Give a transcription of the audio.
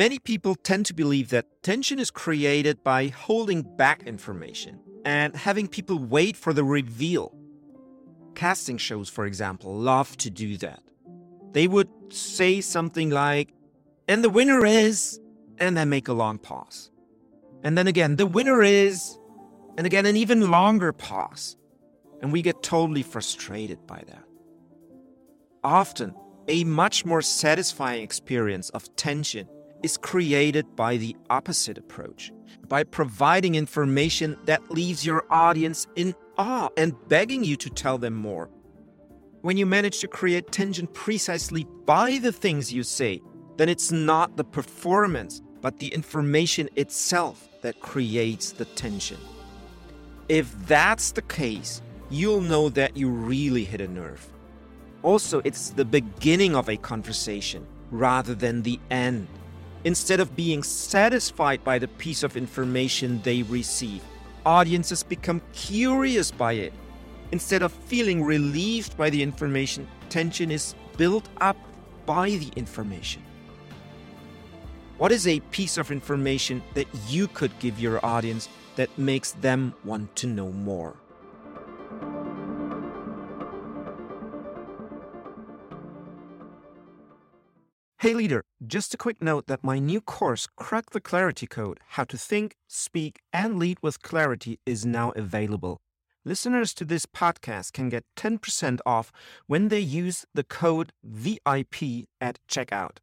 Many people tend to believe that tension is created by holding back information and having people wait for the reveal. Casting shows, for example, love to do that. They would say something like, and the winner is, and then make a long pause. And then again, the winner is, and again, an even longer pause. And we get totally frustrated by that. Often, a much more satisfying experience of tension is created by the opposite approach, by providing information that leaves your audience in awe and begging you to tell them more. When you manage to create tension precisely by the things you say, then it's not the performance, but the information itself that creates the tension. If that's the case, you'll know that you really hit a nerve. Also, it's the beginning of a conversation rather than the end. Instead of being satisfied by the piece of information they receive, audiences become curious by it. Instead of feeling relieved by the information, tension is built up by the information. What is a piece of information that you could give your audience that makes them want to know more? Hey leader, just a quick note that my new course, Crack the Clarity Code How to Think, Speak, and Lead with Clarity, is now available. Listeners to this podcast can get 10% off when they use the code VIP at checkout.